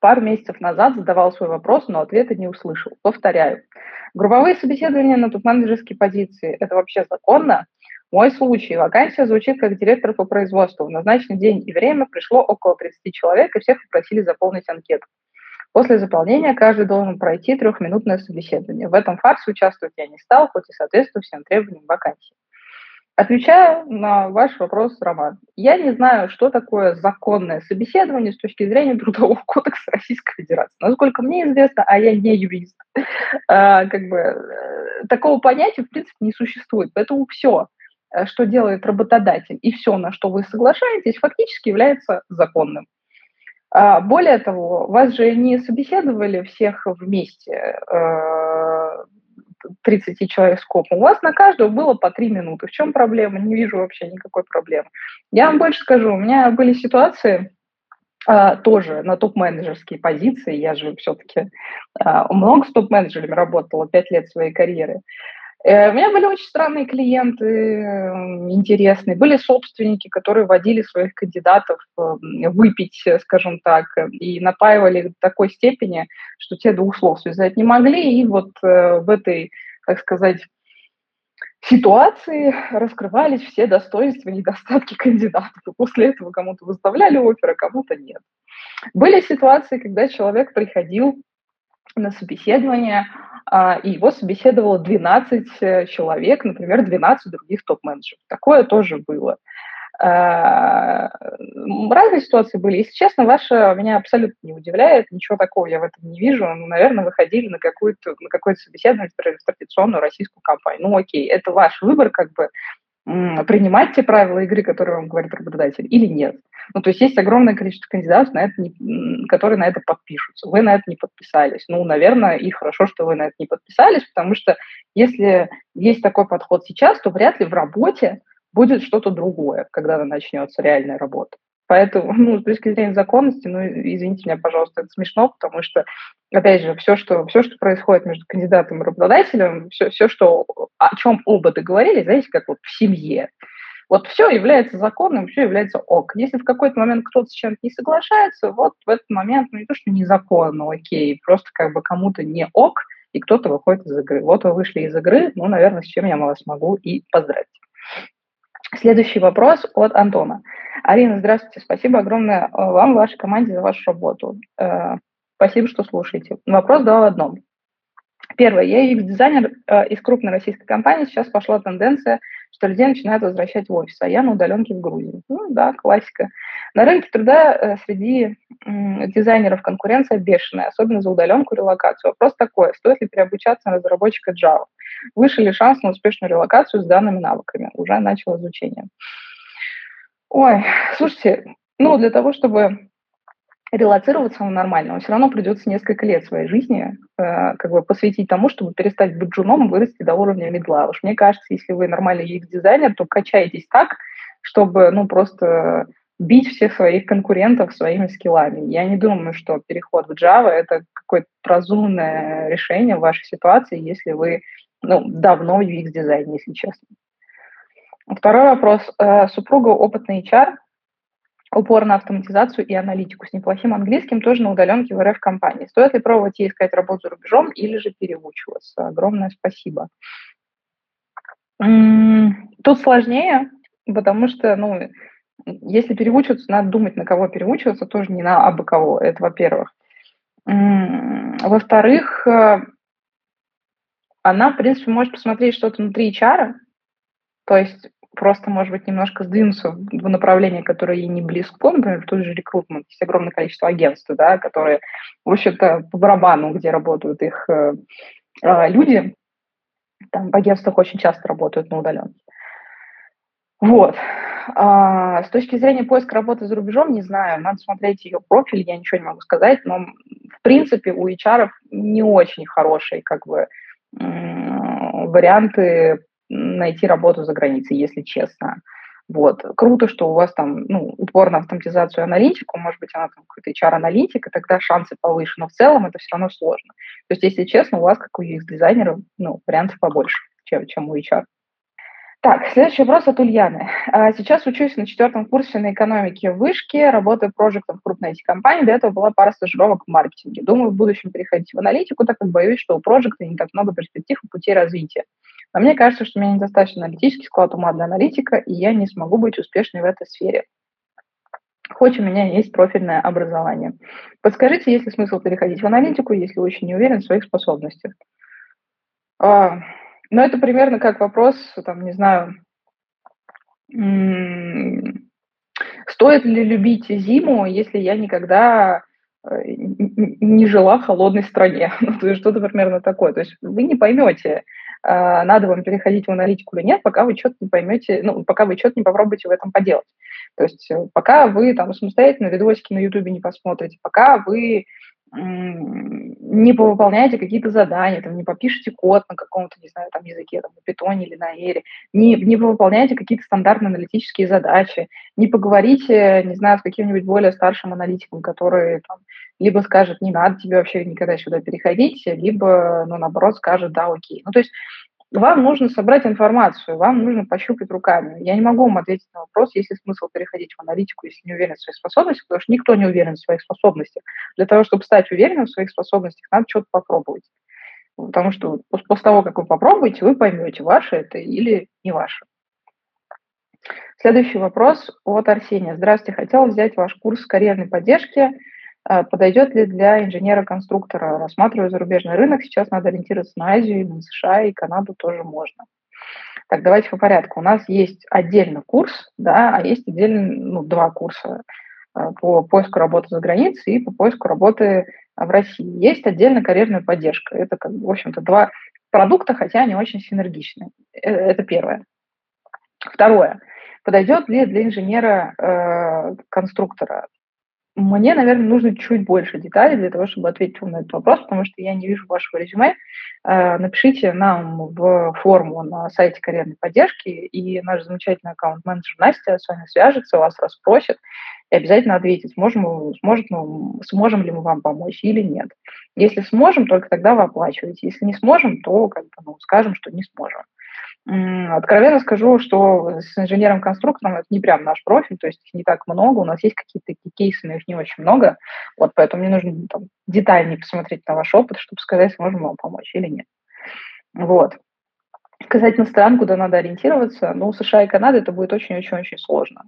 Пару месяцев назад задавал свой вопрос, но ответа не услышал. Повторяю. Групповые собеседования на топ-менеджерские позиции – это вообще законно? Мой случай. Вакансия звучит как директор по производству. В назначенный день и время пришло около 30 человек, и всех попросили заполнить анкету. После заполнения каждый должен пройти трехминутное собеседование. В этом фарсе участвовать я не стал, хоть и соответствую всем требованиям вакансии. Отвечаю на ваш вопрос, Роман. Я не знаю, что такое законное собеседование с точки зрения Трудового кодекса Российской Федерации. Насколько мне известно, а я не юрист, а, как бы э, такого понятия в принципе не существует. Поэтому все, э, что делает работодатель, и все, на что вы соглашаетесь, фактически является законным. А, более того, вас же не собеседовали всех вместе э, 30 человек скопом, у вас на каждого было по 3 минуты. В чем проблема? Не вижу вообще никакой проблемы. Я вам больше скажу, у меня были ситуации, Uh, тоже на топ-менеджерские позиции. Я же все-таки а, много с топ-менеджерами работала, 5 лет своей карьеры. Uh, у меня были очень странные клиенты, интересные. Были собственники, которые водили своих кандидатов выпить, скажем так, и напаивали до такой степени, что те двух слов связать не могли. И вот в этой так сказать, ситуации раскрывались все достоинства и недостатки кандидатов. И после этого кому-то выставляли оферы, кому-то нет. Были ситуации, когда человек приходил на собеседование, а, и его собеседовало 12 э, человек, например, 12 других топ-менеджеров. Такое тоже было. А, разные ситуации были. Если честно, ваша меня абсолютно не удивляет, ничего такого я в этом не вижу. Ну, наверное, вы ходили на, какую-то, на какое-то собеседование в традиционную российскую компанию. Ну, окей, это ваш выбор, как бы, принимать те правила игры, которые вам говорит работодатель, или нет. Ну, то есть есть огромное количество кандидатов, на это не, которые на это подпишутся. Вы на это не подписались. Ну, наверное, и хорошо, что вы на это не подписались, потому что если есть такой подход сейчас, то вряд ли в работе будет что-то другое, когда начнется реальная работа. Поэтому, ну, с точки зрения законности, ну, извините меня, пожалуйста, это смешно, потому что, опять же, все, что, все, что происходит между кандидатом и работодателем, все, все, что, о чем оба договорились, знаете, как вот в семье. Вот все является законным, все является ок. Если в какой-то момент кто-то с чем-то не соглашается, вот в этот момент, ну, не то, что незаконно, окей, просто как бы кому-то не ок, и кто-то выходит из игры. Вот вы вышли из игры, ну, наверное, с чем я вас могу и поздравить. Следующий вопрос от Антона. Арина, здравствуйте. Спасибо огромное э, вам, вашей команде за вашу работу. Э, спасибо, что слушаете. Вопрос два в одном. Первое. Я UX-дизайнер э, из крупной российской компании. Сейчас пошла тенденция, что людей начинают возвращать в офис, а я на удаленке в Грузии. Ну да, классика. На рынке труда среди дизайнеров конкуренция бешеная, особенно за удаленку и релокацию. Вопрос такой, стоит ли переобучаться на разработчика Java? Выше ли шанс на успешную релокацию с данными навыками? Уже начал изучение. Ой, слушайте, ну, для того, чтобы релацироваться нормально, вам все равно придется несколько лет своей жизни э, как бы посвятить тому, чтобы перестать быть джуном и вырасти до уровня медла. Уж мне кажется, если вы нормальный UX-дизайнер, то качаетесь так, чтобы, ну, просто бить всех своих конкурентов своими скиллами. Я не думаю, что переход в Java – это какое-то разумное решение в вашей ситуации, если вы ну, давно в UX-дизайне, если честно. Второй вопрос. Э, супруга опытный HR, упор на автоматизацию и аналитику с неплохим английским, тоже на удаленке в РФ-компании. Стоит ли пробовать ей искать работу за рубежом или же переучиваться? Огромное спасибо. Тут сложнее, потому что, ну, если переучиваться, надо думать, на кого переучиваться, тоже не на абы кого, это во-первых. Во-вторых, э, она, в принципе, может посмотреть что-то внутри HR, то есть просто, может быть, немножко сдвинуться в направление, которое ей не близко, например, в тот же рекрутмент. Есть огромное количество агентств, да, которые, в общем-то, по барабану, где работают их э, э, люди, там в агентствах очень часто работают на удаленке. Вот. А, с точки зрения поиска работы за рубежом, не знаю, надо смотреть ее профиль, я ничего не могу сказать, но в принципе у HR не очень хорошие как бы варианты найти работу за границей, если честно. Вот. Круто, что у вас там ну, упор на автоматизацию и аналитику, может быть, она там какой-то HR-аналитик, и тогда шансы повыше, но в целом это все равно сложно. То есть, если честно, у вас, как у UX-дизайнера, ну, вариантов побольше, чем, чем у HR. Так, следующий вопрос от Ульяны. А, сейчас учусь на четвертом курсе на экономике в Вышке, работаю проектом в крупной IT-компании, до этого была пара стажировок в маркетинге. Думаю, в будущем переходить в аналитику, так как боюсь, что у проекта не так много перспектив и путей развития. Но мне кажется, что у меня недостаточно аналитический склад ума для аналитика, и я не смогу быть успешной в этой сфере. Хоть у меня есть профильное образование. Подскажите, есть ли смысл переходить в аналитику, если очень не уверен в своих способностях? А, ну, это примерно как вопрос, там, не знаю, стоит ли любить зиму, если я никогда э, не жила в холодной стране. Ну, то есть что-то примерно такое. То есть вы не поймете, а, надо вам переходить в аналитику или нет, пока вы что-то не поймете, ну, пока вы что-то не попробуете в этом поделать. То есть э, пока вы там самостоятельно видосики на Ютубе не посмотрите, пока вы не повыполняете какие-то задания, там, не попишите код на каком-то, не знаю, там, языке, там, на питоне или на эре, не, не выполняете какие-то стандартные аналитические задачи, не поговорите, не знаю, с каким-нибудь более старшим аналитиком, который там, либо скажет, не надо тебе вообще никогда сюда переходить, либо, ну, наоборот, скажет, да, окей. Ну, то есть вам нужно собрать информацию, вам нужно пощупать руками. Я не могу вам ответить на вопрос, есть ли смысл переходить в аналитику, если не уверен в своих способностях, потому что никто не уверен в своих способностях. Для того, чтобы стать уверенным в своих способностях, надо что-то попробовать. Потому что после того, как вы попробуете, вы поймете, ваше это или не ваше. Следующий вопрос от Арсения. Здравствуйте, хотел взять ваш курс карьерной поддержки подойдет ли для инженера-конструктора? Рассматриваю зарубежный рынок, сейчас надо ориентироваться на Азию, на США и Канаду тоже можно. Так, давайте по порядку. У нас есть отдельно курс, да, а есть отдельно ну, два курса а, по поиску работы за границей и по поиску работы в России. Есть отдельно карьерная поддержка. Это, как, в общем-то, два продукта, хотя они очень синергичны. Э, это первое. Второе. Подойдет ли для инженера-конструктора? Мне, наверное, нужно чуть больше деталей для того, чтобы ответить вам на этот вопрос, потому что я не вижу вашего резюме. Э, напишите нам в форму на сайте карьерной поддержки, и наш замечательный аккаунт-менеджер Настя с вами свяжется, вас расспросит и обязательно ответит, сможем, сможет, ну, сможем ли мы вам помочь или нет. Если сможем, только тогда вы оплачиваете. Если не сможем, то как бы, ну, скажем, что не сможем. Откровенно скажу, что с инженером-конструктором это не прям наш профиль, то есть их не так много, у нас есть какие-то такие кейсы, но их не очень много, вот поэтому мне нужно там, детальнее посмотреть на ваш опыт, чтобы сказать, сможем вам помочь или нет. Вот. Касательно стран, куда надо ориентироваться, ну, США и Канада это будет очень-очень-очень сложно.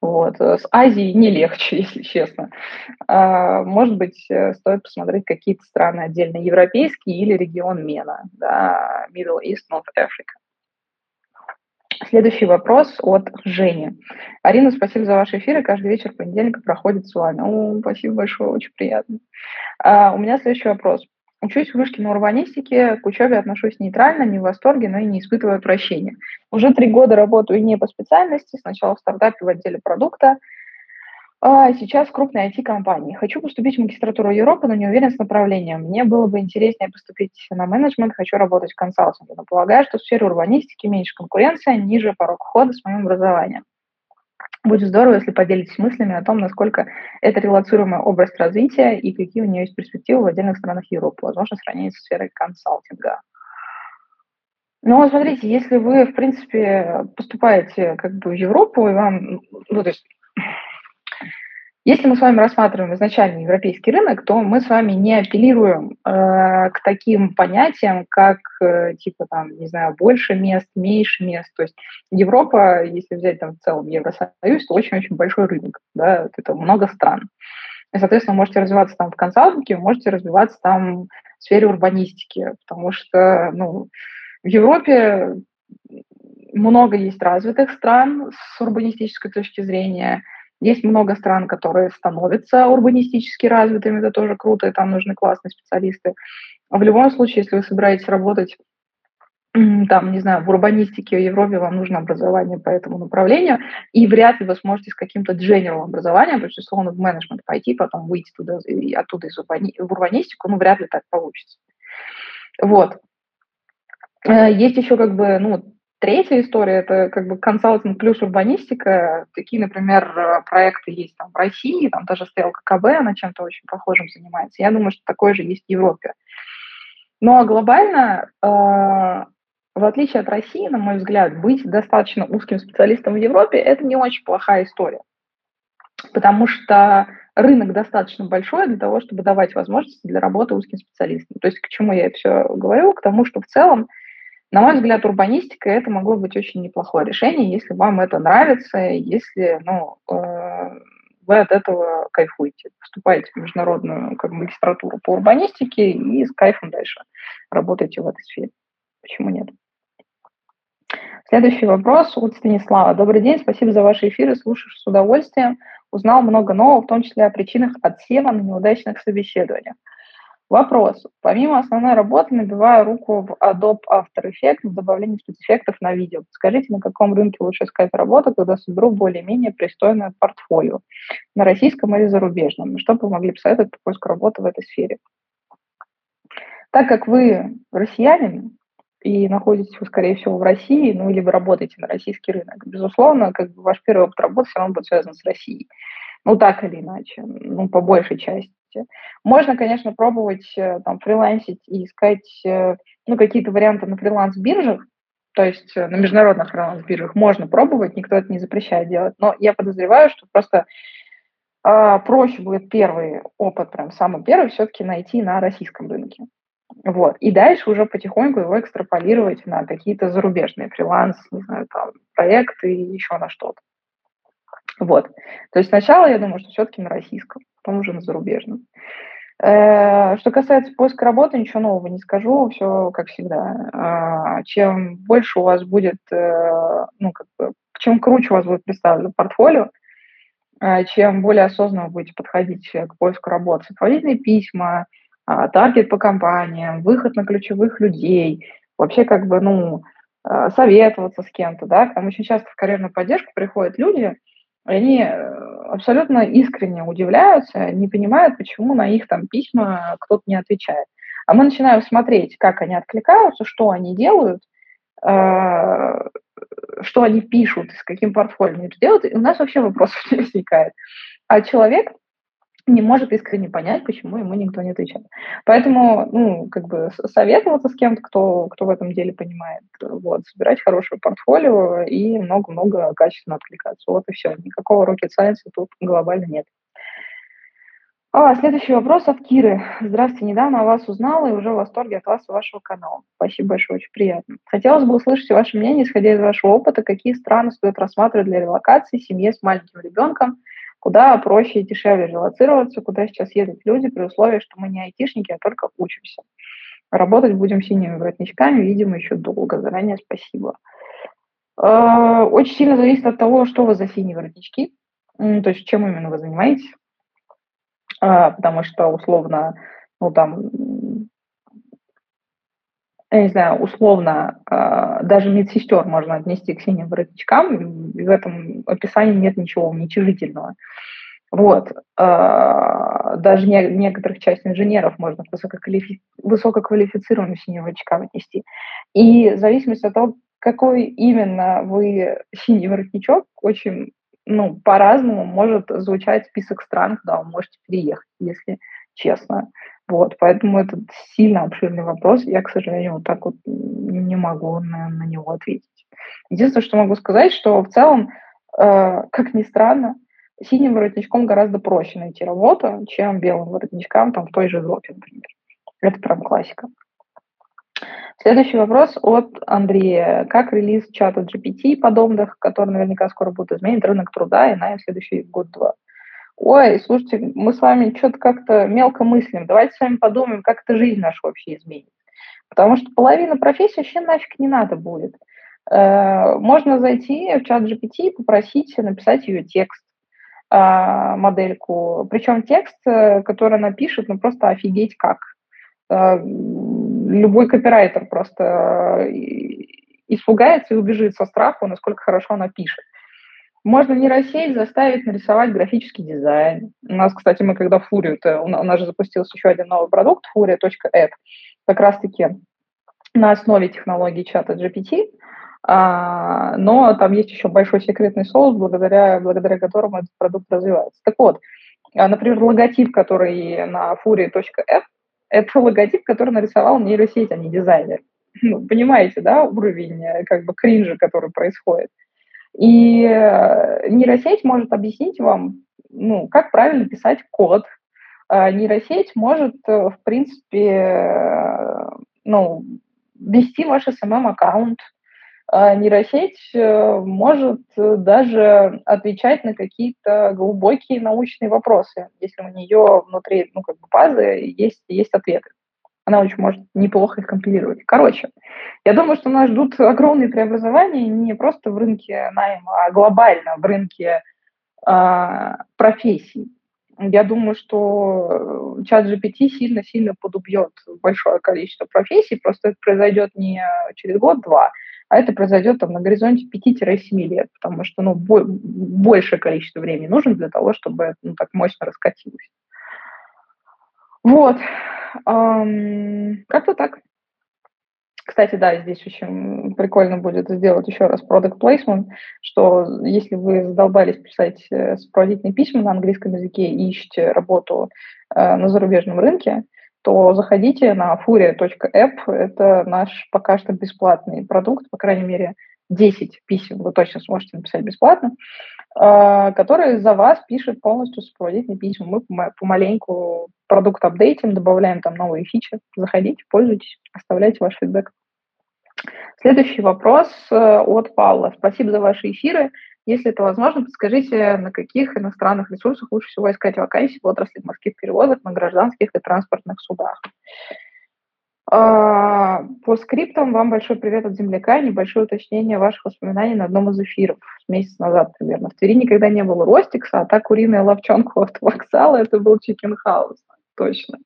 Вот. С Азией не легче, если честно. А, может быть, э, стоит посмотреть какие-то страны отдельно европейские или регион МЕНА, да, Middle East, North Africa. Следующий вопрос от Жени. Арина, спасибо за ваши эфиры. Каждый вечер понедельника проходит с вами. О, спасибо большое, очень приятно. А, у меня следующий вопрос. Учусь в вышке на урбанистике, к учебе отношусь нейтрально, не в восторге, но и не испытываю отвращения. Уже три года работаю не по специальности, сначала в стартапе в отделе продукта, сейчас в крупной IT-компании. Хочу поступить в магистратуру Европы, но не уверен с направлением. Мне было бы интереснее поступить на менеджмент, хочу работать в консалтинге, но полагаю, что в сфере урбанистики меньше конкуренция, ниже порог входа с моим образованием. Будет здорово, если поделитесь мыслями о том, насколько это релацируемый образ развития и какие у нее есть перспективы в отдельных странах Европы, возможно, сравнение со сферой консалтинга. Ну, смотрите, если вы, в принципе, поступаете как бы в Европу, и вам, ну, то есть если мы с вами рассматриваем изначально европейский рынок, то мы с вами не апеллируем э, к таким понятиям, как, э, типа, там, не знаю, больше мест, меньше мест. То есть Европа, если взять там в целом Евросоюз, то очень-очень большой рынок, да, это много стран. И, соответственно, можете развиваться там в консалтинге, можете развиваться там в сфере урбанистики, потому что, ну, в Европе много есть развитых стран с урбанистической точки зрения – есть много стран, которые становятся урбанистически развитыми, это тоже круто, и там нужны классные специалисты. В любом случае, если вы собираетесь работать там, не знаю, в урбанистике в Европе вам нужно образование по этому направлению, и вряд ли вы сможете с каким-то general образованием, то есть, условно, в менеджмент пойти, потом выйти туда, и оттуда из урбани... в урбанистику, ну, вряд ли так получится. Вот. Э, есть еще как бы, ну, Третья история – это как бы консалтинг плюс урбанистика. Такие, например, проекты есть там в России, там даже стоял ККБ, она чем-то очень похожим занимается. Я думаю, что такое же есть в Европе. Но ну, а глобально, э, в отличие от России, на мой взгляд, быть достаточно узким специалистом в Европе – это не очень плохая история. Потому что рынок достаточно большой для того, чтобы давать возможности для работы узким специалистам. То есть к чему я все говорю? К тому, что в целом на мой взгляд, урбанистика это могло быть очень неплохое решение, если вам это нравится, если ну, э, вы от этого кайфуете. Поступаете в международную как, магистратуру по урбанистике и с кайфом дальше работаете в этой сфере. Почему нет? Следующий вопрос от Станислава. Добрый день, спасибо за ваши эфиры, слушаю с удовольствием. Узнал много нового, в том числе о причинах отсева на неудачных собеседованиях. Вопрос. Помимо основной работы набиваю руку в Adobe After Effects в добавлении спецэффектов на видео. Скажите, на каком рынке лучше искать работу, когда соберу более-менее пристойное портфолио? На российском или зарубежном? Что бы вы могли посоветовать по поиску работы в этой сфере? Так как вы россиянин и находитесь вы, скорее всего, в России, ну или вы работаете на российский рынок, безусловно, как бы ваш первый опыт работы все равно будет связан с Россией. Ну, так или иначе, ну, по большей части деятельности. Можно, конечно, пробовать э, там фрилансить и искать э, ну, какие-то варианты на фриланс-биржах, то есть э, на международных фриланс-биржах можно пробовать, никто это не запрещает делать, но я подозреваю, что просто э, проще будет первый опыт, прям самый первый, все-таки найти на российском рынке. Вот. И дальше уже потихоньку его экстраполировать на какие-то зарубежные фриланс, не знаю, там, проекты и еще на что-то. Вот. То есть сначала я думаю, что все-таки на российском, потом уже на зарубежном. Э, что касается поиска работы, ничего нового не скажу, все как всегда. А, чем больше у вас будет, э, ну, как бы, чем круче у вас будет представлено портфолио, э, чем более осознанно вы будете подходить к поиску работы, сопроводительные письма, а, таргет по компаниям, выход на ключевых людей, вообще как бы, ну, советоваться с кем-то, да, там очень часто в карьерную поддержку приходят люди, они э, абсолютно искренне удивляются, не понимают, почему на их там письма кто-то не отвечает. А мы начинаем смотреть, как они откликаются, что они делают, э, что они пишут, с каким портфолио они это делают, и у нас вообще вопросов не возникает. А человек не может искренне понять, почему ему никто не отвечает. Поэтому, ну, как бы советоваться с кем-то, кто, кто в этом деле понимает, вот, собирать хорошее портфолио и много-много качественно откликаться. Вот и все. Никакого rocket science тут глобально нет. А, следующий вопрос от Киры. Здравствуйте, недавно о вас узнала и уже в восторге от вас и вашего канала. Спасибо большое, очень приятно. Хотелось бы услышать ваше мнение, исходя из вашего опыта, какие страны стоит рассматривать для релокации семье с маленьким ребенком, куда проще и дешевле релацироваться, куда сейчас едут люди при условии, что мы не айтишники, а только учимся. Работать будем синими воротничками, видимо, еще долго. Заранее спасибо. Э, очень сильно зависит от того, что вас за синие воротнички, то есть чем именно вы занимаетесь, а, потому что условно, ну там, я не знаю, условно, а, даже медсестер можно отнести к синим воротничкам, в этом описании нет ничего уничижительного. Вот. А, даже не, некоторых часть инженеров можно к высококвалифи... высококвалифицированным синим воротничкам отнести. И в зависимости от того, какой именно вы синий воротничок, очень ну, по-разному может звучать список стран, куда вы можете переехать, если честно. Вот, поэтому это сильно обширный вопрос. Я, к сожалению, вот так вот не могу на, на него ответить. Единственное, что могу сказать, что в целом, э, как ни странно, синим воротничком гораздо проще найти работу, чем белым воротничкам там, в той же Европе, например. Это прям классика. Следующий вопрос от Андрея. Как релиз чата GPT и подобных, который наверняка скоро будет изменить рынок труда и на следующий год-два? Ой, слушайте, мы с вами что-то как-то мелко мыслим. Давайте с вами подумаем, как эта жизнь наша вообще изменит. Потому что половина профессий вообще нафиг не надо будет. Э, можно зайти в чат GPT и попросить написать ее текст, а, модельку. Причем текст, э, который она пишет, ну просто офигеть как. Э, любой копирайтер просто испугается и убежит со страху, насколько хорошо она пишет. Можно нейросеть заставить нарисовать графический дизайн. У нас, кстати, мы когда Фурию, у нас же запустился еще один новый продукт, furia.app, как раз-таки на основе технологии чата GPT, а, но там есть еще большой секретный соус, благодаря, благодаря которому этот продукт развивается. Так вот, а, например, логотип, который на fury.app, это логотип, который нарисовал нейросеть, а не дизайнер. Ну, понимаете, да, уровень э, как бы кринжа, который происходит. И э, нейросеть может объяснить вам, ну, как правильно писать код. А нейросеть может, э, в принципе, ну, вести ваш SMM-аккаунт. А нейросеть э, может даже отвечать на какие-то глубокие научные вопросы, если у нее внутри, ну, как бы базы есть, есть ответы она очень может неплохо их компилировать. Короче, я думаю, что нас ждут огромные преобразования не просто в рынке найма, а глобально в рынке э, профессий. Я думаю, что чат GPT сильно-сильно подубьет большое количество профессий, просто это произойдет не через год-два, а это произойдет там, на горизонте 5-7 лет, потому что ну, бо- большее количество времени нужно для того, чтобы ну, так мощно раскатилось. Вот. Как-то так. Кстати, да, здесь очень прикольно будет сделать еще раз product placement, что если вы задолбались писать э, сопроводительные письма на английском языке и ищете работу э, на зарубежном рынке, то заходите на furia.app, это наш пока что бесплатный продукт, по крайней мере, 10 писем вы точно сможете написать бесплатно, а, который за вас пишет полностью сопроводительные письма. Мы помаленьку продукт апдейтим, добавляем там новые фичи. Заходите, пользуйтесь, оставляйте ваш фидбэк. Следующий вопрос э, от Павла. Спасибо за ваши эфиры. Если это возможно, подскажите, на каких иностранных ресурсах лучше всего искать вакансии в отрасли морских перевозок на гражданских и транспортных судах? А, по скриптам вам большой привет от земляка. Небольшое уточнение ваших воспоминаний на одном из эфиров месяц назад примерно. В Твери никогда не было Ростикса, а та куриная ловчонка от вокзала это был Чикен Хаус. Точно.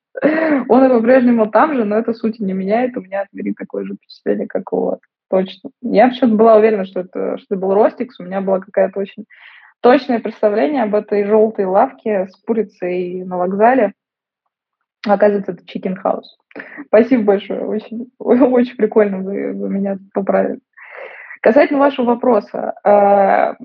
Он и по-прежнему там же, но это сути не меняет. У меня от Твери такое же впечатление, как у вас. Точно. Я почему-то была уверена, что это, что это был Ростикс. У меня было какое-то очень точное представление об этой желтой лавке с курицей на вокзале. Оказывается, это Chicken House. Спасибо большое. Очень, очень прикольно вы, вы меня поправили. Касательно вашего вопроса, э,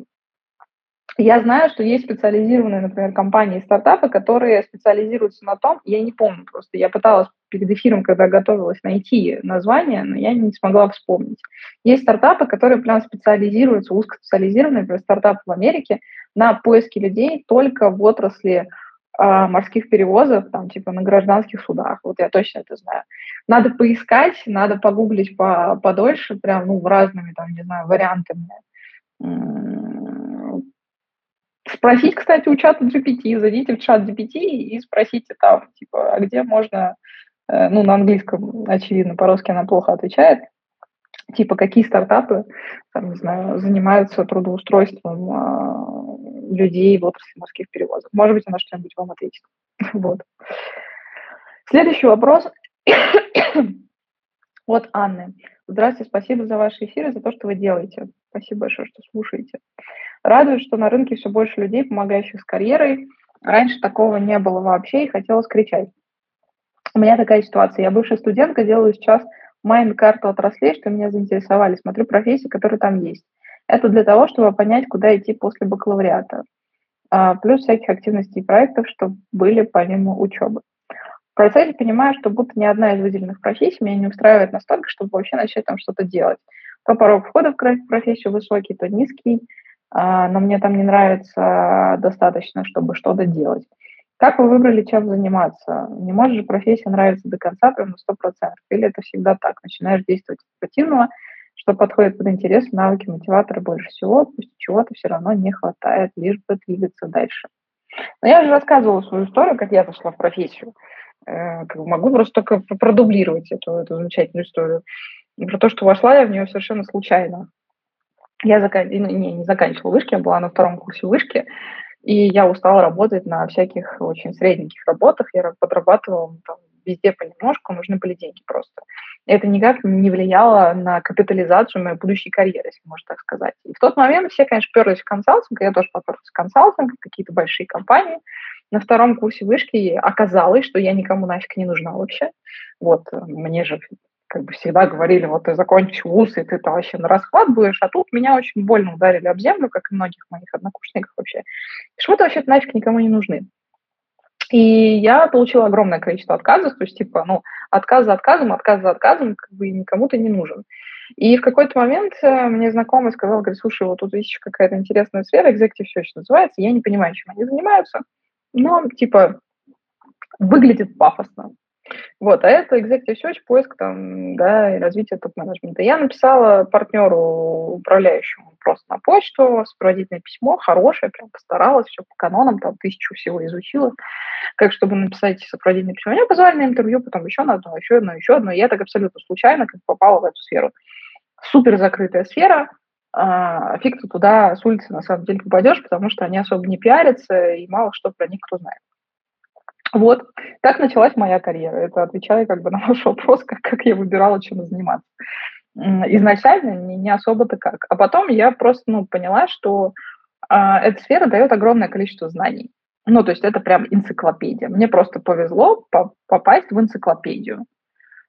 я знаю, что есть специализированные, например, компании и стартапы, которые специализируются на том, я не помню просто, я пыталась перед эфиром, когда готовилась, найти название, но я не смогла вспомнить. Есть стартапы, которые прям специализируются, узкоспециализированные, например, стартапы в Америке, на поиске людей только в отрасли а, морских перевозов, там, типа, на гражданских судах. Вот я точно это знаю. Надо поискать, надо погуглить по, подольше, прям, ну, разными, там, не знаю, вариантами. Спросить, кстати, у чата GPT, зайдите в чат GPT и спросите там, типа, а где можно, э, ну, на английском, очевидно, по-русски она плохо отвечает, типа, какие стартапы, там, не знаю, занимаются трудоустройством а, людей в отрасли морских перевозок. Может быть, она что-нибудь вам ответит. Вот. Следующий вопрос от Анны. Здравствуйте, спасибо за ваши эфиры, за то, что вы делаете. Спасибо большое, что слушаете. Радует, что на рынке все больше людей, помогающих с карьерой. Раньше такого не было вообще, и хотелось кричать. У меня такая ситуация. Я бывшая студентка, делаю сейчас майн-карту отраслей, что меня заинтересовали. Смотрю профессии, которые там есть. Это для того, чтобы понять, куда идти после бакалавриата. А, плюс всяких активностей и проектов, чтобы были помимо учебы. В процессе понимаю, что будто ни одна из выделенных профессий меня не устраивает настолько, чтобы вообще начать там что-то делать. То порог входа в профессию высокий, то низкий, а, но мне там не нравится достаточно, чтобы что-то делать. Как вы выбрали, чем заниматься? Не может же профессия нравиться до конца, прям на 100%. Или это всегда так? Начинаешь действовать спортивного, что подходит под интерес, навыки, мотиваторы больше всего, пусть чего-то все равно не хватает, лишь бы двигаться дальше. Но я же рассказывала свою историю, как я зашла в профессию. Э, могу просто только продублировать эту, эту замечательную историю. И про то, что вошла я в нее совершенно случайно. Я закан... не, не заканчивала вышки, я была на втором курсе вышки, и я устала работать на всяких очень средненьких работах. Я подрабатывала там, везде понемножку, нужны были деньги просто. Это никак не влияло на капитализацию моей будущей карьеры, если можно так сказать. И в тот момент все, конечно, перлись в консалтинг, я тоже поперлась в консалтинг, какие-то большие компании. На втором курсе вышки оказалось, что я никому нафиг не нужна вообще. Вот, мне же как бы всегда говорили, вот ты закончишь вуз, и ты-то вообще на расклад будешь, а тут меня очень больно ударили об землю, как и многих моих однокурсников вообще. Швы-то вообще нафиг никому не нужны. И я получила огромное количество отказов, то есть, типа, ну, отказ за отказом, отказ за отказом, как бы никому ты не нужен. И в какой-то момент э, мне знакомый сказал, говорит, слушай, вот тут видишь какая-то интересная сфера, Executive Search называется, я не понимаю, чем они занимаются, но, типа, выглядит пафосно. Вот, а это executive search, поиск там, да, и развитие топ-менеджмента. Я написала партнеру, управляющему просто на почту, сопроводительное письмо, хорошее, прям постаралась, все по канонам, там тысячу всего изучила, как чтобы написать сопроводительное письмо. Меня позвали на интервью, потом еще на одно, еще одно, еще одно. Я так абсолютно случайно как попала в эту сферу. Супер закрытая сфера, а, фиг ты туда с улицы на самом деле попадешь, потому что они особо не пиарятся, и мало что про них кто знает. Вот, так началась моя карьера. Это отвечая как бы на ваш вопрос, как, как я выбирала, чем заниматься. Изначально не, не особо-то как. А потом я просто ну, поняла, что э, эта сфера дает огромное количество знаний. Ну, то есть это прям энциклопедия. Мне просто повезло по попасть в энциклопедию.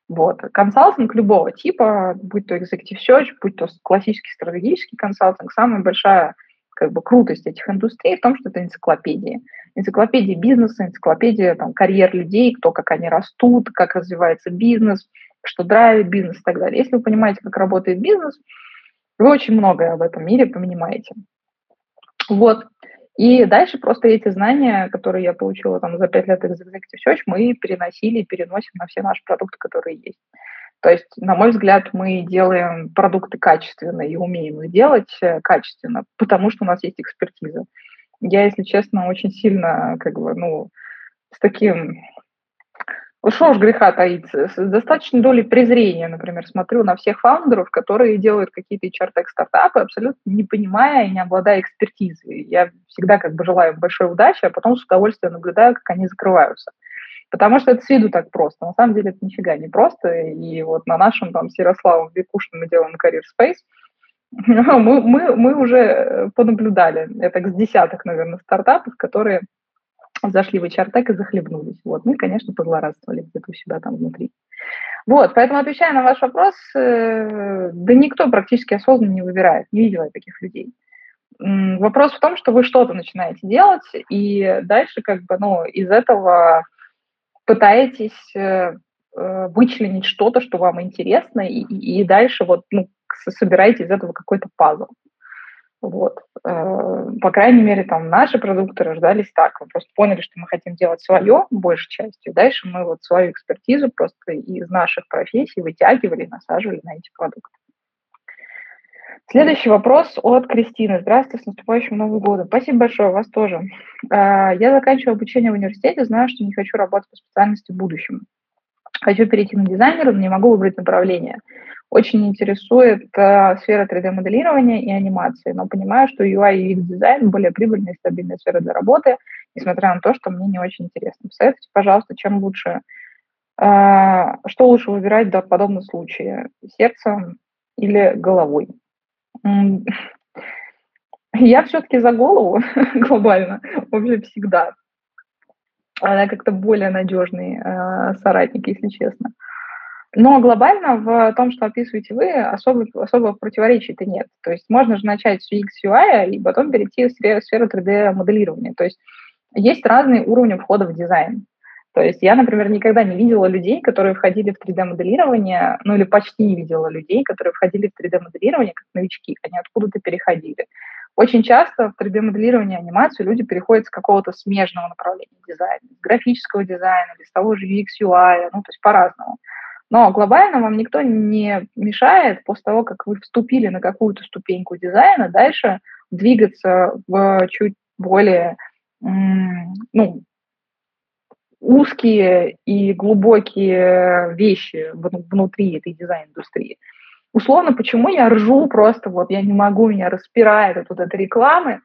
Вот. Консалтинг любого типа, будь то executive search, будь то классический стратегический консалтинг, самая большая как бы крутость этих индустрий в том, что это энциклопедии. Энциклопедия бизнеса, энциклопедия там, карьер людей, кто, как они растут, как развивается бизнес, что драйвит бизнес и так далее. Если вы понимаете, как работает бизнес, вы очень многое об этом мире понимаете. Вот. И дальше просто эти знания, которые я получила там за пять лет из Executive Search, мы переносили и переносим на все наши продукты, которые есть. То есть, на мой взгляд, мы делаем продукты качественные и умеем их делать э, качественно, потому что у нас есть экспертиза. Я, если честно, очень сильно, как бы, ну, с таким что уж греха таиться, с достаточной долей презрения, например, смотрю на всех фаундеров, которые делают какие-то HR-тек стартапы, абсолютно не понимая и не обладая экспертизой. Я всегда как бы желаю большой удачи, а потом с удовольствием наблюдаю, как они закрываются. Потому что это с виду так просто. На самом деле это нифига не просто. И вот на нашем там с Ярославом Викушиным мы делаем Career Space. Мы, мы, мы уже понаблюдали, это с десяток, наверное, стартапов, которые зашли в HR и захлебнулись. Вот. Мы, конечно, позлорадствовали где-то у себя там внутри. Вот, поэтому, отвечая на ваш вопрос, э, да никто практически осознанно не выбирает, не видела я таких людей. Вопрос в том, что вы что-то начинаете делать, и дальше как бы, ну, из этого пытаетесь э, э, вычленить что-то, что вам интересно, и, и дальше вот ну, собираете из этого какой-то пазл. Вот. Э, по крайней мере, там наши продукты рождались так. Мы просто поняли, что мы хотим делать свое большей частью. Дальше мы вот свою экспертизу просто из наших профессий вытягивали насаживали на эти продукты. Следующий вопрос от Кристины. Здравствуйте, с наступающим Новым годом. Спасибо большое, вас тоже. А, я заканчиваю обучение в университете, знаю, что не хочу работать по специальности в будущем. Хочу перейти на дизайнера, но не могу выбрать направление. Очень интересует э, сфера 3D-моделирования и анимации, но понимаю, что UI и UX-дизайн более прибыльная и стабильная сфера для работы, несмотря на то, что мне не очень интересно. Посоветуйте, пожалуйста, чем лучше, э, что лучше выбирать в подобном случае, сердцем или головой? Я все-таки за голову глобально, вообще всегда. Она как-то более надежный э, соратник, если честно. Но глобально в том, что описываете вы, особо, особо противоречий-то нет. То есть можно же начать с UX, UI и потом перейти в сферу, сферу 3D-моделирования. То есть есть разные уровни входа в дизайн. То есть я, например, никогда не видела людей, которые входили в 3D-моделирование, ну или почти не видела людей, которые входили в 3D-моделирование как новички, они откуда-то переходили. Очень часто в 3D-моделирование анимацию люди переходят с какого-то смежного направления дизайна, графического дизайна, без того же UX, UI, ну, то есть по-разному. Но глобально вам никто не мешает после того, как вы вступили на какую-то ступеньку дизайна, дальше двигаться в чуть более ну, узкие и глубокие вещи внутри этой дизайн-индустрии. Условно, почему я ржу просто, вот я не могу, меня распирает от вот этой рекламы,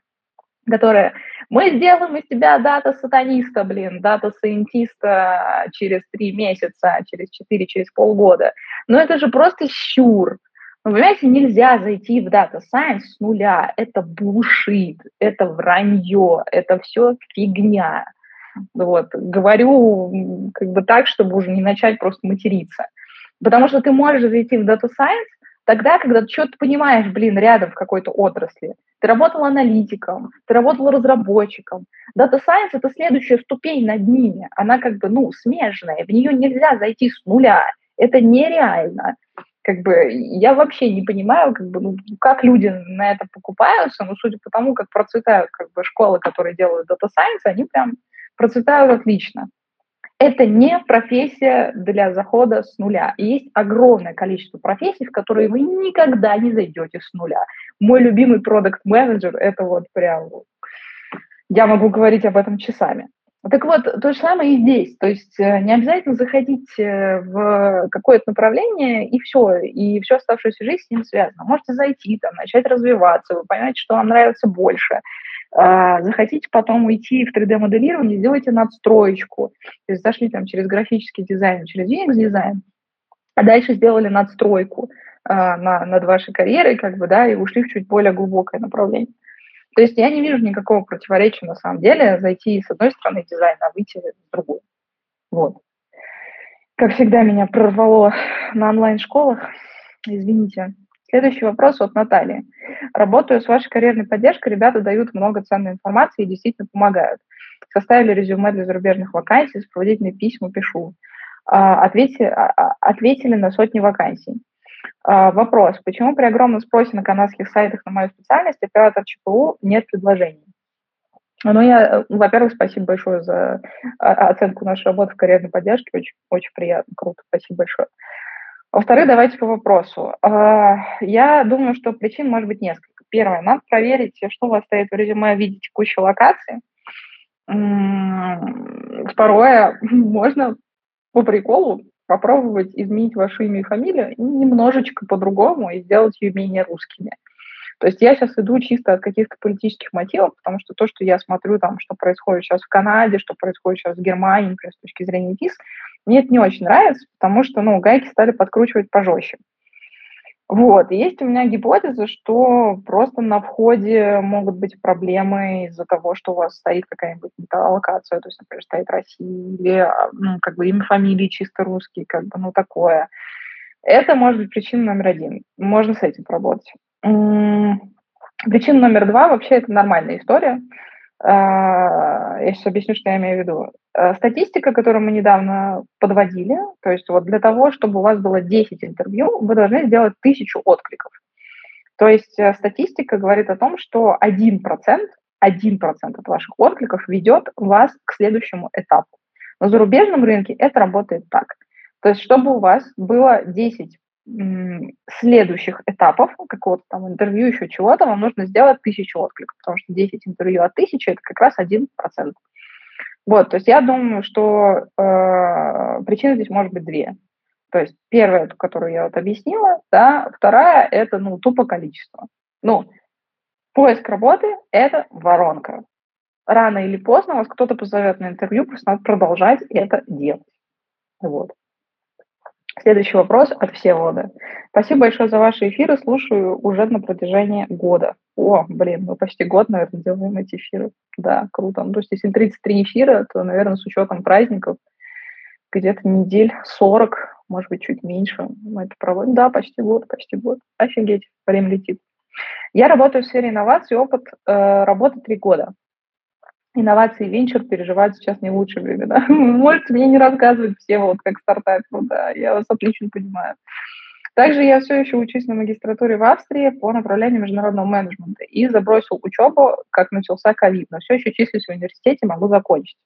которая мы сделаем из тебя data-сатаниста, блин, data scientist -а через три месяца, через четыре, через полгода. Но это же просто щур. Вы понимаете, нельзя зайти в Data Science с нуля. Это bullshit, это вранье, это все фигня. Вот. Говорю как бы так, чтобы уже не начать просто материться. Потому что ты можешь зайти в Data Science тогда, когда ты что-то понимаешь, блин, рядом в какой-то отрасли. Ты работал аналитиком, ты работал разработчиком. Data Science — это следующая ступень над ними. Она как бы, ну, смежная. В нее нельзя зайти с нуля. Это нереально как бы я вообще не понимаю, как бы, ну, как люди на это покупаются, но судя по тому, как процветают как бы школы, которые делают Data Science, они прям процветают отлично. Это не профессия для захода с нуля. Есть огромное количество профессий, в которые вы никогда не зайдете с нуля. Мой любимый продукт-менеджер – это вот прям... Я могу говорить об этом часами. Так вот, то же самое и здесь. То есть э, не обязательно заходить э, в какое-то направление, и все, и всю оставшуюся жизнь с ним связано. Можете зайти, там, начать развиваться, вы поймете, что вам нравится больше. А, захотите потом уйти в 3D-моделирование, сделайте надстроечку. То есть зашли там через графический дизайн, через UX-дизайн, а дальше сделали надстройку а, на, над вашей карьерой, как бы, да, и ушли в чуть более глубокое направление. То есть я не вижу никакого противоречия на самом деле зайти с одной стороны дизайн, а выйти с другой. Вот. Как всегда, меня прорвало на онлайн-школах. Извините. Следующий вопрос от Натальи. Работаю с вашей карьерной поддержкой, ребята дают много ценной информации и действительно помогают. Составили резюме для зарубежных вакансий, сопроводительные письма пишу. А, ответили, а, а, ответили на сотни вакансий. Вопрос. Почему при огромном спросе на канадских сайтах на мою специальность оператор ЧПУ нет предложений? Ну, я, э, во-первых, спасибо большое за оценку нашей работы в карьерной поддержке. Очень, очень приятно, круто. Спасибо большое. Во-вторых, давайте по вопросу. А, я думаю, что причин может быть несколько. Первое, надо проверить, что у вас стоит в резюме в виде текущей локации. Второе, можно по приколу попробовать изменить ваше имя и фамилию немножечко по-другому и сделать ее менее русскими. То есть я сейчас иду чисто от каких-то политических мотивов, потому что то, что я смотрю, там, что происходит сейчас в Канаде, что происходит сейчас в Германии, например, с точки зрения ВИЗ, мне это не очень нравится, потому что, ну, гайки стали подкручивать пожестче. Вот. И есть у меня гипотеза, что просто на входе могут быть проблемы из-за того, что у вас стоит какая-нибудь локация, то есть, например, стоит Россия, или а, ну, как бы имя, фамилии чисто русские, как бы, ну, такое. Это может быть причина номер один. Можно с этим поработать. Причина номер два, вообще, это нормальная история. А, я сейчас объясню, что я имею в виду. Э, статистика, которую мы недавно подводили, то есть вот для того, чтобы у вас было 10 интервью, вы должны сделать тысячу откликов. То есть э, статистика говорит о том, что 1%, 1% от ваших откликов ведет вас к следующему этапу. На зарубежном рынке это работает так. То есть чтобы у вас было 10 следующих этапов, какого-то там интервью, еще чего-то, вам нужно сделать тысячу откликов, потому что 10 интервью от тысячи – это как раз 1%. Вот, то есть я думаю, что э, причин здесь может быть две. То есть первая, которую я вот объяснила, да, вторая – это, ну, тупо количество. Ну, поиск работы – это воронка. Рано или поздно вас кто-то позовет на интервью, просто надо продолжать это делать. Вот. Следующий вопрос от Всеволода. Спасибо большое за ваши эфиры. Слушаю уже на протяжении года. О, блин, мы почти год, наверное, делаем эти эфиры. Да, круто. Ну, то есть если 33 эфира, то, наверное, с учетом праздников, где-то недель 40 может быть, чуть меньше. Мы это проводим. Да, почти год, почти год. Офигеть, время летит. Я работаю в сфере инноваций, опыт э, работы три года. Инновации и венчур переживают сейчас не лучшие времена. Можете мне не рассказывать все вот как стартаперу, да, я вас отлично понимаю. Также я все еще учусь на магистратуре в Австрии по направлению международного менеджмента и забросил учебу, как начался ковид, но все еще числюсь в университете, могу закончить.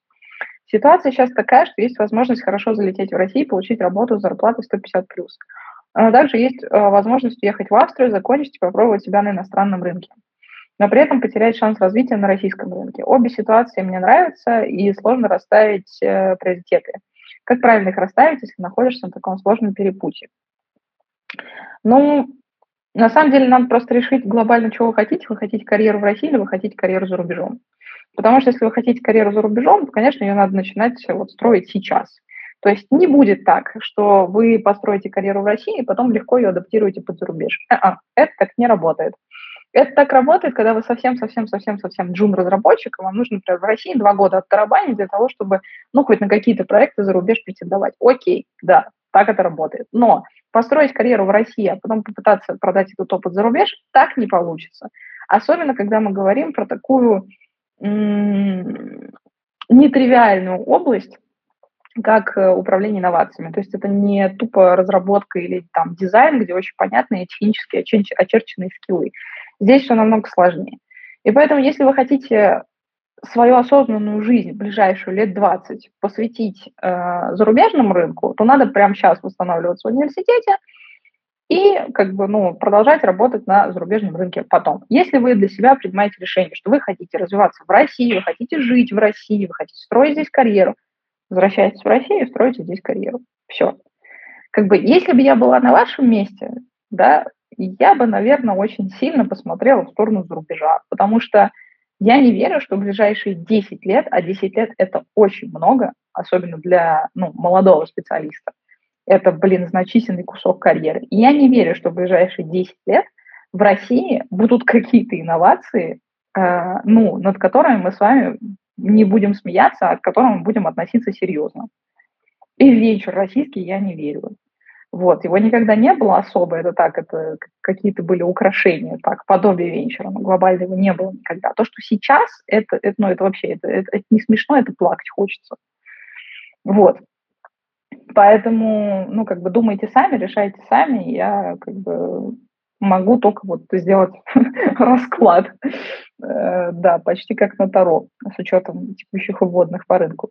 Ситуация сейчас такая, что есть возможность хорошо залететь в Россию и получить работу с зарплатой 150+. Но также есть э, возможность уехать в Австрию, закончить и попробовать себя на иностранном рынке. Но при этом потерять шанс развития на российском рынке. Обе ситуации мне нравятся, и сложно расставить э, приоритеты. Как правильно их расставить, если находишься на таком сложном перепутье? Ну, на самом деле, надо просто решить глобально, чего вы хотите. Вы хотите карьеру в России или вы хотите карьеру за рубежом? Потому что если вы хотите карьеру за рубежом, то, конечно, ее надо начинать вот строить сейчас. То есть не будет так, что вы построите карьеру в России, и потом легко ее адаптируете под зарубеж. А-а, это так не работает. Это так работает, когда вы совсем-совсем-совсем-совсем джун-разработчик, и вам нужно, например, в России два года оттарабанить для того, чтобы, ну, хоть на какие-то проекты за рубеж претендовать. Окей, да, так это работает. Но построить карьеру в России, а потом попытаться продать этот опыт за рубеж, так не получится. Особенно, когда мы говорим про такую нетривиальную область, как э, управление инновациями. То есть это не тупо разработка или там дизайн, где очень понятные технически очерченные скиллы. Здесь все намного сложнее. И поэтому, если вы хотите свою осознанную жизнь, ближайшую лет 20, посвятить э, зарубежному рынку, то надо прямо сейчас восстанавливаться в университете и как бы, ну, продолжать работать на зарубежном рынке потом. Если вы для себя принимаете решение, что вы хотите развиваться в России, вы хотите жить в России, вы хотите строить здесь карьеру, возвращайтесь в Россию и строите здесь карьеру. Все. Как бы, если бы я была на вашем месте, да, я бы, наверное, очень сильно посмотрела в сторону зарубежа, потому что я не верю, что в ближайшие 10 лет, а 10 лет это очень много, особенно для ну, молодого специалиста, это, блин, значительный кусок карьеры. И я не верю, что в ближайшие 10 лет в России будут какие-то инновации, э, ну, над которыми мы с вами не будем смеяться, а к которым мы будем относиться серьезно. И в российский я не верю. Вот, его никогда не было особо, это так, это какие-то были украшения, так, подобие венчура, но глобально его не было никогда. То, что сейчас, это, это ну, это вообще, это, это, это не смешно, это плакать хочется. Вот. Поэтому, ну, как бы думайте сами, решайте сами, я как бы могу только вот сделать расклад, э, да, почти как на Таро, с учетом текущих вводных по рынку.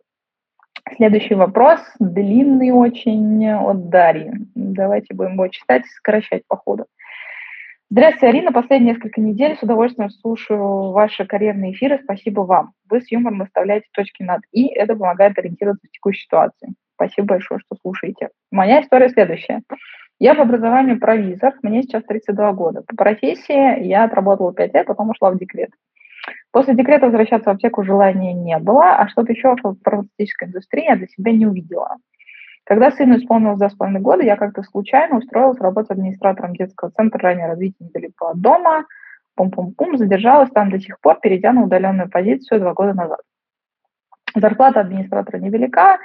Следующий вопрос, длинный очень, от Дарьи. Давайте будем его читать сокращать по ходу. Здравствуйте, Арина. Последние несколько недель с удовольствием слушаю ваши карьерные эфиры. Спасибо вам. Вы с юмором расставляете точки над «и». Это помогает ориентироваться в текущей ситуации. Спасибо большое, что слушаете. Моя история следующая. Я по образованию провизор, мне сейчас 32 года. По профессии я отработала 5 лет, потом ушла в декрет. После декрета возвращаться в аптеку желания не было, а что-то еще в фармацевтической индустрии я для себя не увидела. Когда сыну исполнилось два с половиной года, я как-то случайно устроилась работать администратором детского центра раннего развития недалеко от дома. Пум-пум-пум, задержалась там до сих пор, перейдя на удаленную позицию два года назад. Зарплата администратора невелика,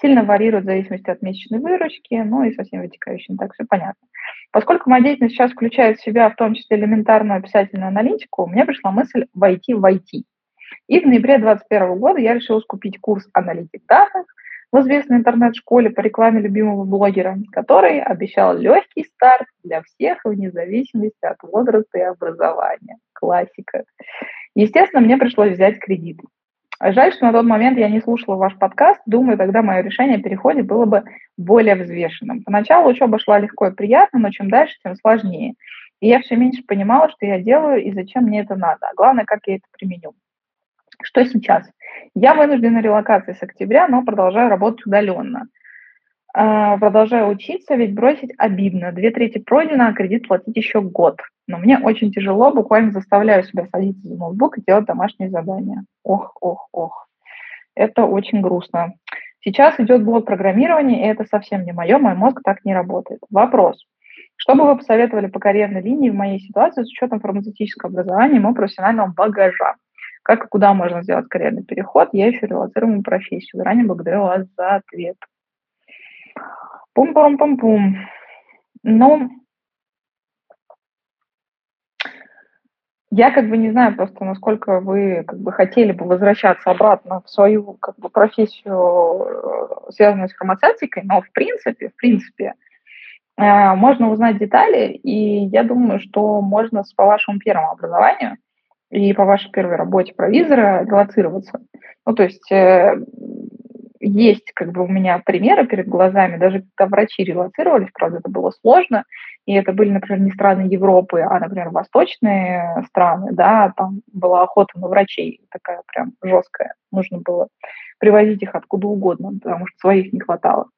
сильно варьирует в зависимости от месячной выручки, ну и со всеми вытекающими, так все понятно. Поскольку моя деятельность сейчас включает в себя в том числе элементарную описательную аналитику, мне пришла мысль войти в IT. И в ноябре 2021 года я решила скупить курс аналитик данных в известной интернет-школе по рекламе любимого блогера, который обещал легкий старт для всех вне зависимости от возраста и образования. Классика. Естественно, мне пришлось взять кредит. Жаль, что на тот момент я не слушала ваш подкаст. Думаю, тогда мое решение о переходе было бы более взвешенным. Поначалу учеба шла легко и приятно, но чем дальше, тем сложнее. И я все меньше понимала, что я делаю и зачем мне это надо. А главное, как я это применю. Что сейчас? Я вынуждена релокации с октября, но продолжаю работать удаленно. А, продолжаю учиться, ведь бросить обидно. Две трети пройдено, а кредит платить еще год. Но мне очень тяжело, буквально заставляю себя садиться за ноутбук и делать домашние задания. Ох, ох, ох. Это очень грустно. Сейчас идет блок программирования, и это совсем не мое, мой мозг так не работает. Вопрос. Что бы вы посоветовали по карьерной линии в моей ситуации с учетом фармацевтического образования и моего профессионального багажа? Как и куда можно сделать карьерный переход? Я ищу релацированную профессию. Заранее благодарю вас за ответ. Пум-пум-пум-пум. Ну, я как бы не знаю просто, насколько вы как бы хотели бы возвращаться обратно в свою как бы профессию, э, связанную с фармацевтикой, но в принципе, в принципе, э, можно узнать детали, и я думаю, что можно по вашему первому образованию и по вашей первой работе провизора релацироваться. Ну, то есть э, есть как бы у меня примеры перед глазами, даже когда врачи релацировались, правда, это было сложно, и это были, например, не страны Европы, а, например, восточные страны, да, там была охота на врачей такая прям жесткая, нужно было привозить их откуда угодно, потому что своих не хватало.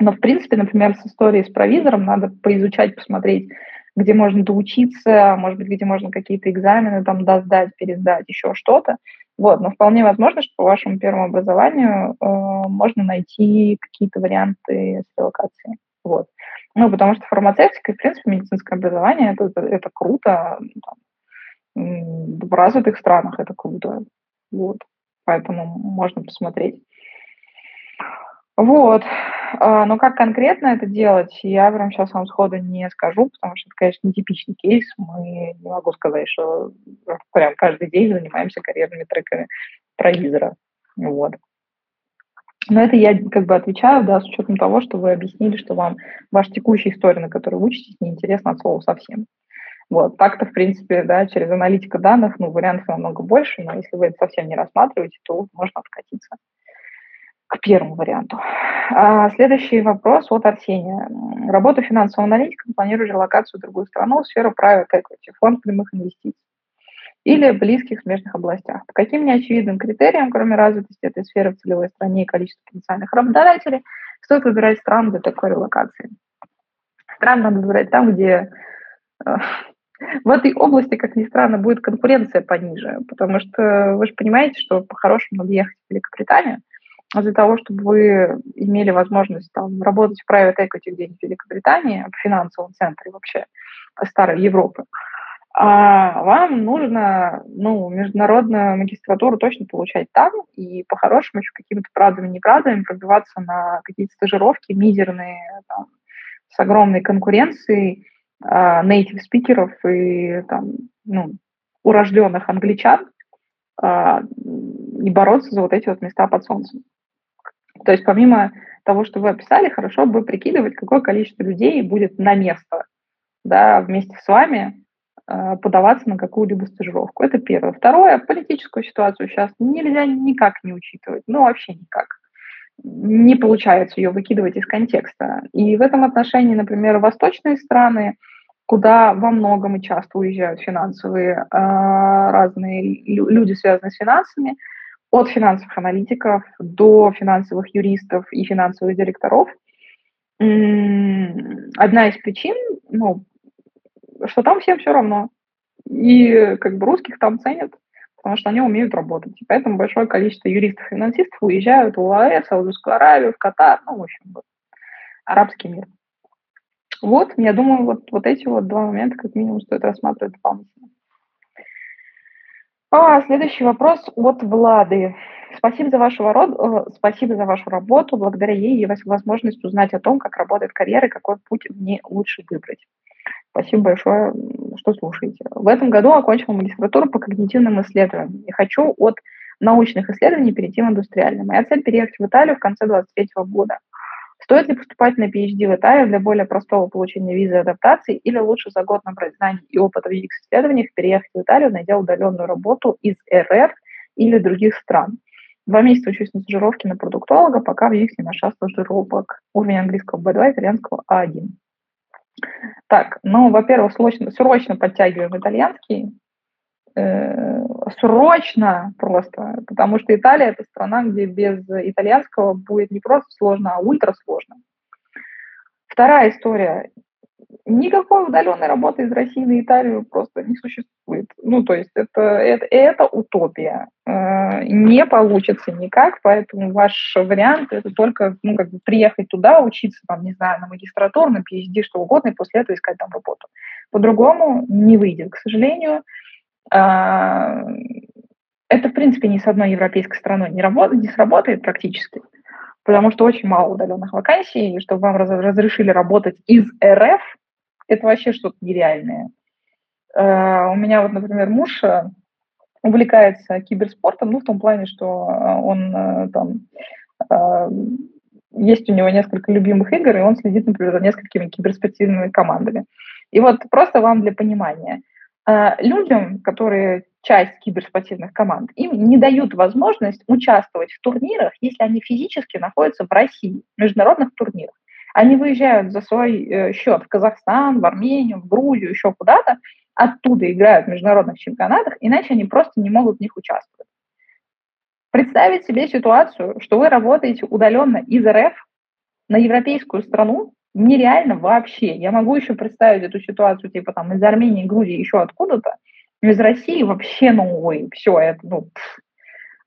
Но, в принципе, например, с историей с провизором надо поизучать, посмотреть, где можно доучиться, может быть, где можно какие-то экзамены там досдать, пересдать, еще что-то. Вот, но вполне возможно, что по вашему первому образованию э, можно найти какие-то варианты с релокацией. Вот. Ну, потому что фармацевтика и, в принципе, медицинское образование это, это, это круто. Там, в развитых странах это круто. Вот. Поэтому можно посмотреть. Вот. А, но как конкретно это делать, я прям сейчас вам сходу не скажу, потому что это, конечно, нетипичный кейс. Мы не могу сказать, что прям каждый день занимаемся карьерными треками провизора. Вот. Но это я как бы отвечаю, да, с учетом того, что вы объяснили, что вам ваша текущая история, на которой вы учитесь, неинтересна от слова совсем. Вот, так-то, в принципе, да, через аналитику данных, ну, вариантов намного больше, но если вы это совсем не рассматриваете, то можно откатиться к первому варианту. А следующий вопрос от Арсения. Работа финансового аналитика планирует релокацию в другую страну в сферу private equity, фонд прямых инвестиций или близких смежных областях. По каким неочевидным критериям, кроме развитости этой сферы в целевой стране и количества потенциальных работодателей, стоит выбирать страну для такой релокации? Стран надо выбирать там, где э, в этой области, как ни странно, будет конкуренция пониже, потому что вы же понимаете, что по-хорошему надо ехать в Великобританию, для того, чтобы вы имели возможность там, работать в private equity где-нибудь в Великобритании, в финансовом центре вообще старой Европы, а вам нужно ну, международную магистратуру точно получать там и по-хорошему еще какими-то правдами-неправдами пробиваться на какие-то стажировки мизерные, там, с огромной конкуренцией uh, native спикеров и там, ну, урожденных англичан и бороться за вот эти вот места под солнцем. То есть помимо того, что вы описали, хорошо бы прикидывать, какое количество людей будет на место да, вместе с вами Э, подаваться на какую-либо стажировку. Это первое. Второе, политическую ситуацию сейчас нельзя никак не учитывать, ну вообще никак. Не получается ее выкидывать из контекста. И в этом отношении, например, восточные страны, куда во многом и часто уезжают финансовые э, разные люди, связанные с финансами, от финансовых аналитиков до финансовых юристов и финансовых директоров. Одна из причин, ну, что там всем все равно. И как бы русских там ценят, потому что они умеют работать. И поэтому большое количество юристов-финансистов уезжают в УАЭ, Саудовскую Аравию, в Катар, ну, в общем, вот, арабский мир. Вот, я думаю, вот, вот эти вот два момента как минимум стоит рассматривать дополнительно. А, следующий вопрос от Влады. Спасибо за вашу, род, э, спасибо за вашу работу. Благодаря ей есть возможность узнать о том, как работает карьера и какой путь мне лучше выбрать. Спасибо большое, что слушаете. В этом году окончила магистратуру по когнитивным исследованиям и хочу от научных исследований перейти в индустриальные. Моя цель – переехать в Италию в конце 2023 года. Стоит ли поступать на PhD в Италию для более простого получения визы и адаптации, или лучше за год набрать знаний и опыт в UX-исследованиях, переехать в Италию, найдя удаленную работу из РФ или других стран? Два месяца учусь на стажировке на продуктолога, пока в UX не нашла стажировок. Уровень английского B2, итальянского А1. Так, ну, во-первых, срочно, срочно подтягиваем итальянский. Э, срочно просто, потому что Италия – это страна, где без итальянского будет не просто сложно, а ультра сложно. Вторая история никакой удаленной работы из России на Италию просто не существует. Ну, то есть это, это, это утопия. Э, не получится никак, поэтому ваш вариант это только ну, как бы приехать туда, учиться, там, не знаю, на магистратуру, на PhD, что угодно, и после этого искать там работу. По-другому не выйдет, к сожалению. Э, это, в принципе, ни с одной европейской страной не, работает, не сработает практически. потому что очень мало удаленных вакансий, и чтобы вам раз, разрешили работать из РФ, это вообще что-то нереальное. Uh, у меня вот, например, муж э, увлекается киберспортом, ну, в том плане, что э, он uh, там есть у него несколько любимых игр, и он следит, например, за несколькими киберспортивными командами. И вот просто вам для понимания. Людям, которые часть киберспортивных команд, им не дают возможность участвовать в турнирах, если они физически находятся в России, в международных турнирах. Они выезжают за свой э, счет в Казахстан, в Армению, в Грузию, еще куда-то, оттуда играют в международных чемпионатах, иначе они просто не могут в них участвовать. Представить себе ситуацию, что вы работаете удаленно из РФ на европейскую страну, нереально вообще. Я могу еще представить эту ситуацию, типа там из Армении, Грузии, еще откуда-то, из России вообще, ну, ой, все, это, ну,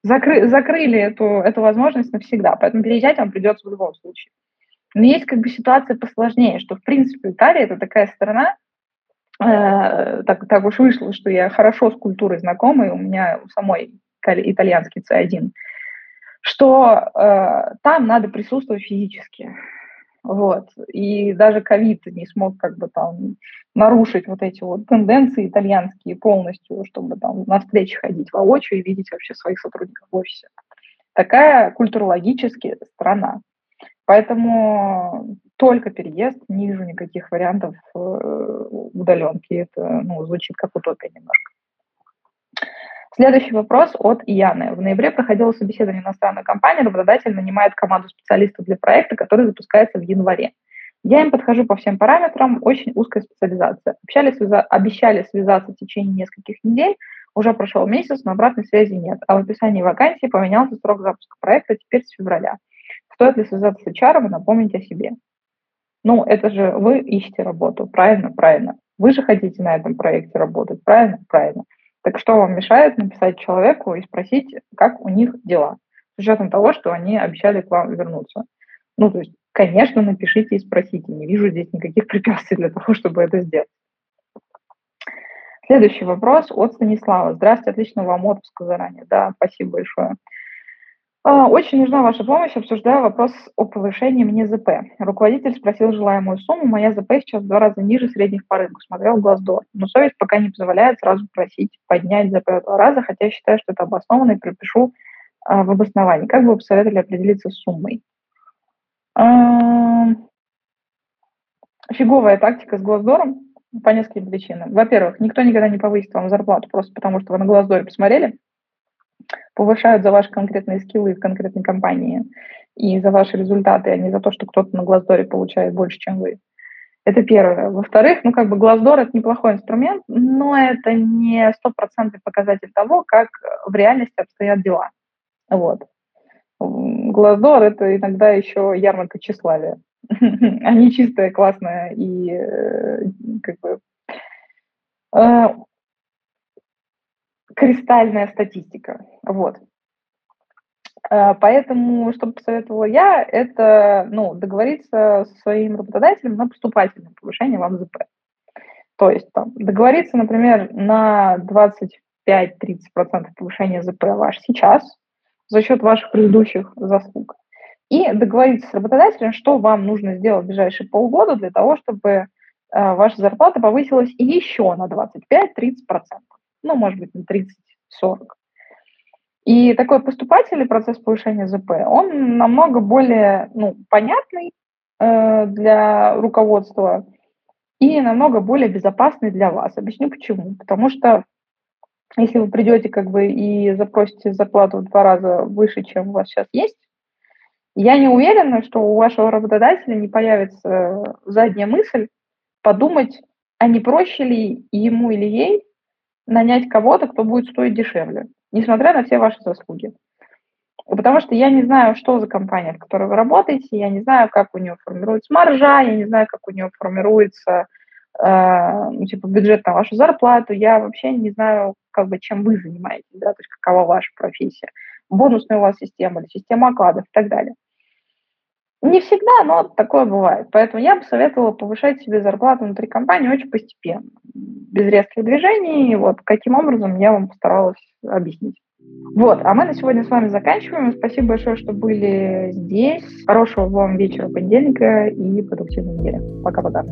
закры, закрыли эту, эту возможность навсегда, поэтому переезжать вам придется в любом случае. Но есть как бы ситуация посложнее, что, в принципе, Италия – это такая страна, э, так, так уж вышло, что я хорошо с культурой знакома, и у меня у самой итальянский C1, что э, там надо присутствовать физически. Вот. И даже ковид не смог как бы там нарушить вот эти вот тенденции итальянские полностью, чтобы там на встречи ходить воочию и видеть вообще своих сотрудников в офисе. Такая культурологически страна. Поэтому только переезд, не вижу никаких вариантов э, удаленки. Это ну, звучит как утопия немножко. Следующий вопрос от Яны. В ноябре проходило собеседование иностранной компании, работодатель нанимает команду специалистов для проекта, который запускается в январе. Я им подхожу по всем параметрам, очень узкая специализация. Общались, связа... Обещали связаться в течение нескольких недель, уже прошел месяц, но обратной связи нет. А в описании вакансии поменялся срок запуска проекта теперь с февраля. Стоит ли связаться с HR и напомнить о себе? Ну, это же вы ищете работу, правильно? Правильно. Вы же хотите на этом проекте работать, правильно? Правильно. Так что вам мешает написать человеку и спросить, как у них дела, с учетом того, что они обещали к вам вернуться? Ну, то есть, конечно, напишите и спросите. Не вижу здесь никаких препятствий для того, чтобы это сделать. Следующий вопрос от Станислава. Здравствуйте, отличного вам отпуска заранее. Да, спасибо большое. А, очень нужна ваша помощь, обсуждаю вопрос о повышении мне ЗП. Руководитель спросил желаемую сумму, моя ЗП сейчас в два раза ниже средних по рынку, смотрел Глаздор. Но совесть пока не позволяет сразу просить поднять ЗП в два раза, хотя я считаю, что это обоснованно и пропишу а, в обосновании. Как бы вы посоветовали определиться с суммой? А, фиговая тактика с Глаздором по нескольким причинам. Во-первых, никто никогда не повысит вам зарплату просто потому, что вы на Глаздоре посмотрели – повышают за ваши конкретные скиллы в конкретной компании и за ваши результаты, а не за то, что кто-то на Глаздоре получает больше, чем вы. Это первое. Во-вторых, ну, как бы Глаздор – это неплохой инструмент, но это не стопроцентный показатель того, как в реальности обстоят дела. Вот. Глаздор – это иногда еще ярмарка тщеславия. Они чистая, классная и э, как бы э, кристальная статистика. Вот. Э, поэтому, что посоветовала я, это ну, договориться со своим работодателем на поступательное повышение в МЗП. То есть там, договориться, например, на 25-30% повышения ЗП ваш сейчас за счет ваших предыдущих заслуг. И договориться с работодателем, что вам нужно сделать в ближайшие полгода для того, чтобы э, ваша зарплата повысилась еще на 25-30% ну, может быть, на 30-40. И такой поступательный процесс повышения ЗП, он намного более ну, понятный э, для руководства и намного более безопасный для вас. Объясню почему. Потому что если вы придете как бы и запросите зарплату в два раза выше, чем у вас сейчас есть, я не уверена, что у вашего работодателя не появится задняя мысль подумать, а не проще ли ему или ей нанять кого-то, кто будет стоить дешевле, несмотря на все ваши заслуги. Потому что я не знаю, что за компания, в которой вы работаете, я не знаю, как у нее формируется маржа, я не знаю, как у нее формируется э, ну, типа бюджет на вашу зарплату, я вообще не знаю, как бы, чем вы занимаетесь, да, то есть какова ваша профессия, бонусная у вас система, система окладов и так далее. Не всегда, но такое бывает. Поэтому я бы советовала повышать себе зарплату внутри компании очень постепенно, без резких движений. Вот каким образом я вам постаралась объяснить. Вот, а мы на сегодня с вами заканчиваем. Спасибо большое, что были здесь. Хорошего вам вечера понедельника и продуктивной недели. Пока-пока.